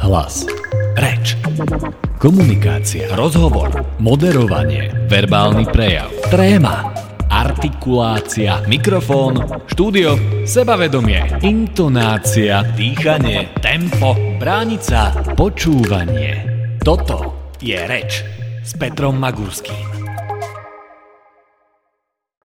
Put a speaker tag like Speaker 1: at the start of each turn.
Speaker 1: Hlas. Reč. Komunikácia. Rozhovor. Moderovanie. Verbálny prejav. Tréma. Artikulácia. Mikrofón. Štúdio. Sebavedomie. Intonácia. Dýchanie. Tempo. Bránica. Počúvanie. Toto je reč s Petrom Magurským.